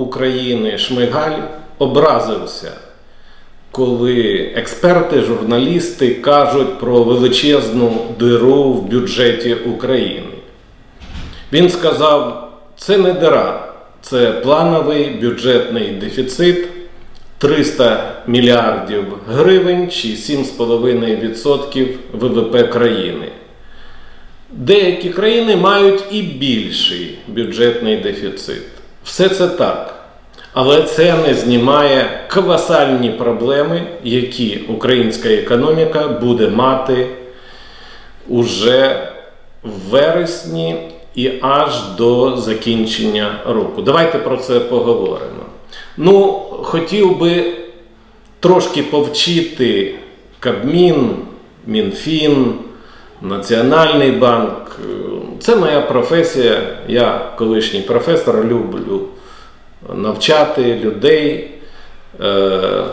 України Шмигаль образився, коли експерти, журналісти кажуть про величезну диру в бюджеті України. Він сказав, це не дира, це плановий бюджетний дефіцит 300 мільярдів гривень чи 7,5% ВВП країни. Деякі країни мають і більший бюджетний дефіцит. Все це так. Але це не знімає колосальні проблеми, які українська економіка буде мати уже в вересні і аж до закінчення року. Давайте про це поговоримо. Ну, хотів би трошки повчити Кабмін, Мінфін, Національний банк. Це моя професія. Я колишній професор, люблю навчати людей. Е,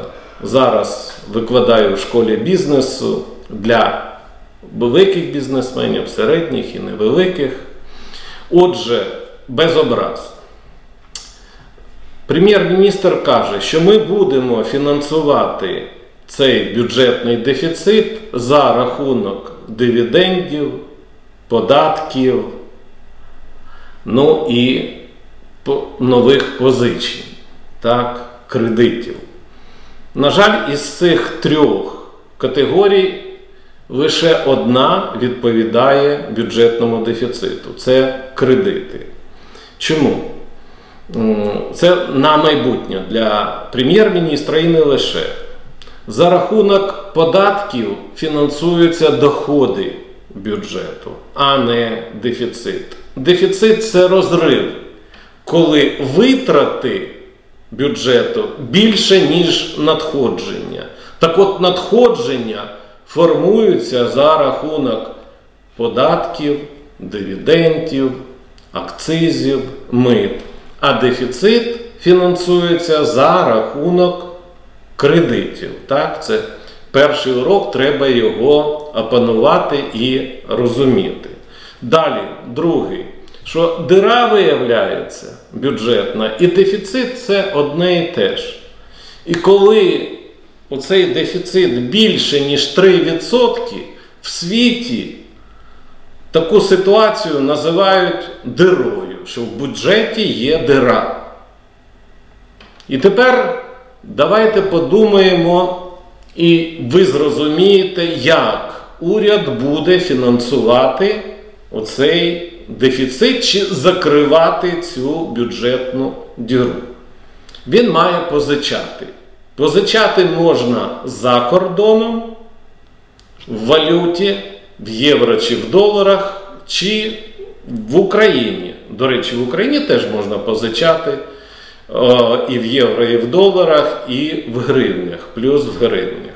Зараз викладаю в школі бізнесу для великих бізнесменів, середніх і невеликих. Отже, без образ. Прем'єр-міністр каже, що ми будемо фінансувати цей бюджетний дефіцит за рахунок дивідендів, податків, ну і нових позичень, так, кредитів. На жаль, із цих трьох категорій лише одна відповідає бюджетному дефіциту це кредити. Чому? Це на майбутнє для прем'єр-міністра і не лише. За рахунок податків фінансуються доходи бюджету, а не дефіцит. Дефіцит це розрив, коли витрати бюджету більше, ніж надходження. Так от надходження формуються за рахунок податків, дивідентів, акцизів, мит. А дефіцит фінансується за рахунок кредитів. Так? Це перший урок, треба його опанувати і розуміти. Далі, другий, що дира виявляється бюджетна, і дефіцит це одне і те ж. І коли оцей дефіцит більше, ніж 3%, в світі таку ситуацію називають дирою, що в бюджеті є дира. І тепер давайте подумаємо, і ви зрозумієте, як уряд буде фінансувати оцей дефіцит чи закривати цю бюджетну діру. Він має позичати. Позичати можна за кордоном, в валюті, в євро чи в доларах, чи в Україні. До речі, в Україні теж можна позичати о, і в євро, і в доларах, і в гривнях, плюс в гривнях.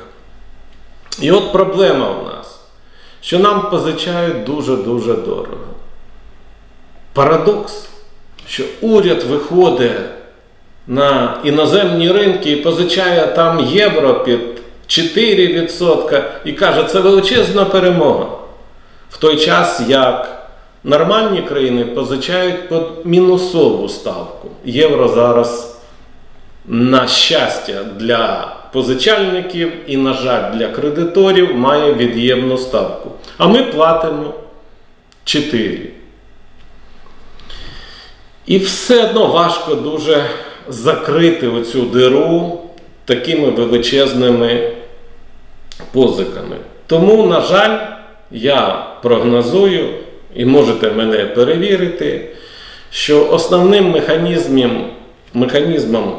І от проблема в нас, що нам позичають дуже-дуже дорого. Парадокс, що уряд виходить на іноземні ринки і позичає там євро під 4% і каже, це величезна перемога. В той час, як нормальні країни позичають під мінусову ставку. Євро зараз, на щастя, для позичальників і, на жаль, для кредиторів має від'ємну ставку. А ми платимо 4. І все одно важко дуже закрити оцю диру такими величезними позиками. Тому, на жаль, я прогнозую, і можете мене перевірити, що основним механізмом, механізмом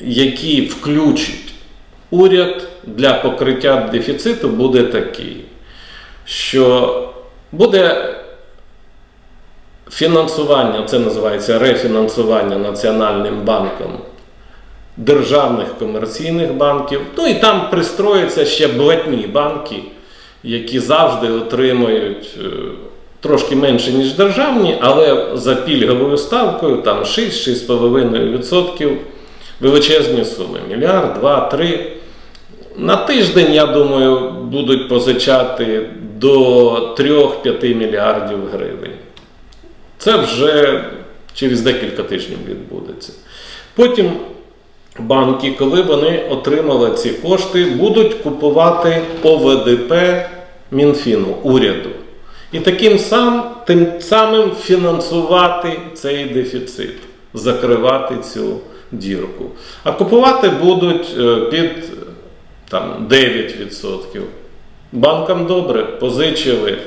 який включить уряд для покриття дефіциту, буде такий, що буде фінансування, це називається рефінансування Національним банком державних комерційних банків. Ну і там пристроються ще блатні банки, які завжди отримують е, трошки менше, ніж державні, але за пільговою ставкою там 6-6,5% величезні суми. Мільярд, два, три. На тиждень, я думаю, будуть позичати до 3-5 мільярдів гривень. Це вже через декілька тижнів відбудеться. Потім банки, коли вони отримали ці кошти, будуть купувати ОВДП Мінфіну, уряду. І таким сам, тим самим фінансувати цей дефіцит, закривати цю дірку. А купувати будуть е, під там, 9%. Банкам добре, позичили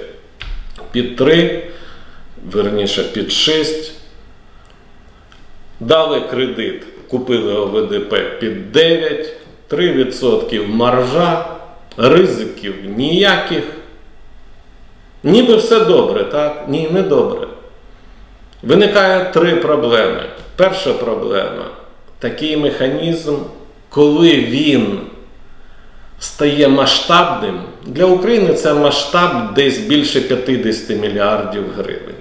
під 3, верніше під 6. Дали кредит, купили ОВДП під 9, 3% маржа, ризиків ніяких. Ніби все добре, так? Ні, не добре. Виникає три проблеми. Перша проблема такий механізм, коли він стає масштабним, для України це масштаб десь більше 50 мільярдів гривень.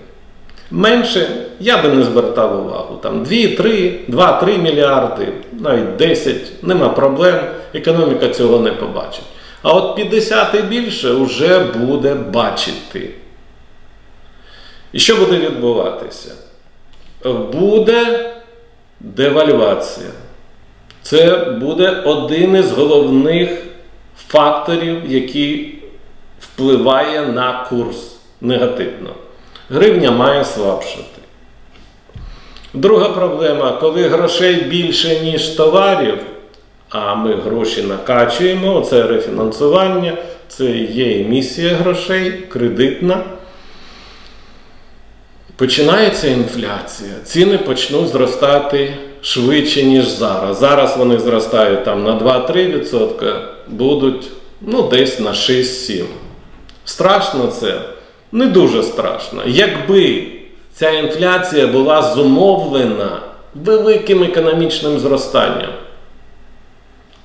Менше я би не звертав увагу. Там 2-3, 2-3 мільярди, навіть 10, нема проблем, економіка цього не побачить. А от 50 і більше вже буде бачити. І що буде відбуватися? Буде девальвація. Це буде один із головних факторів, який впливає на курс негативно. Гривня має слабшати. Друга проблема, коли грошей більше, ніж товарів, а ми гроші накачуємо, це рефінансування, це є емісія грошей, кредитна. Починається інфляція. Ціни почнуть зростати швидше, ніж зараз. Зараз вони зростають там на 2-3%, будуть ну, десь на 6-7. Страшно це? Не дуже страшно. Якби ця інфляція була зумовлена великим економічним зростанням,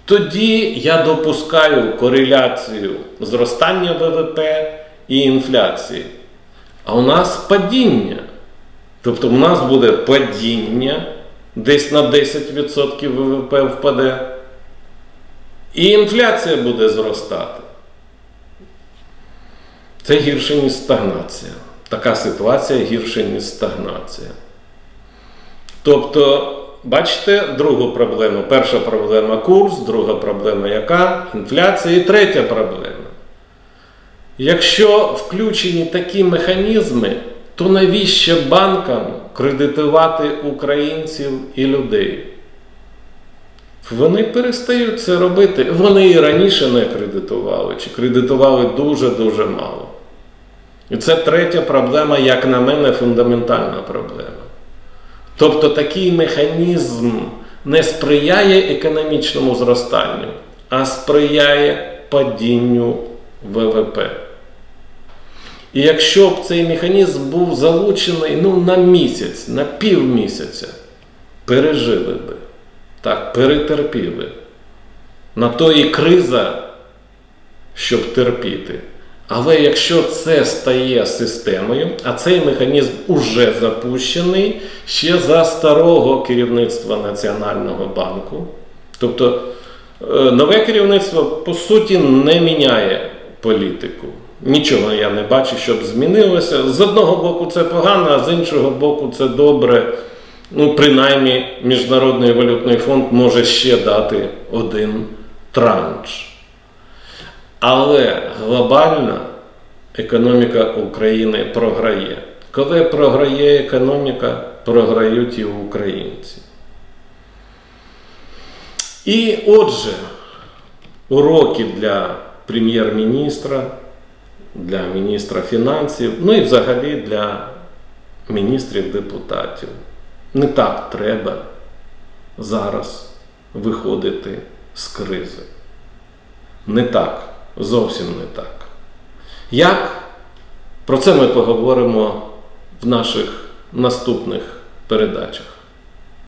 тоді я допускаю кореляцію зростання ВВП і інфляції. А у нас падіння. Тобто у нас буде падіння, десь на 10% ВВП впаде. І інфляція буде зростати. Це гірше, ніж стагнація. Така ситуація гірше, ніж стагнація. Тобто, бачите другу проблему. Перша проблема курс, друга проблема яка? Інфляція і третя проблема. Якщо включені такі механізми, то навіщо банкам кредитувати українців і людей? Вони перестають це робити. Вони і раніше не кредитували, чи кредитували дуже-дуже мало. І це третя проблема, як на мене, фундаментальна проблема. Тобто такий механізм не сприяє економічному зростанню, а сприяє падінню ВВП. І якщо б цей механізм був залучений ну, на місяць, на півмісяця, пережили би, так, перетерпіли. На то і криза, щоб терпіти. Але якщо це стає системою, а цей механізм уже запущений ще за старого керівництва Національного банку, тобто е, нове керівництво по суті не міняє політику. Нічого я не бачу, щоб змінилося. З одного боку, це погано, а з іншого боку, це добре. Ну, принаймні, Міжнародний валютний фонд може ще дати один транш. Але глобальна економіка України програє. Коли програє економіка, програють і українці. І отже, уроки для прем'єр-міністра, для міністра фінансів, ну і взагалі для міністрів-депутатів. Не так треба зараз виходити з кризи. Не так, зовсім не так. Як? Про це ми поговоримо в наших наступних передачах.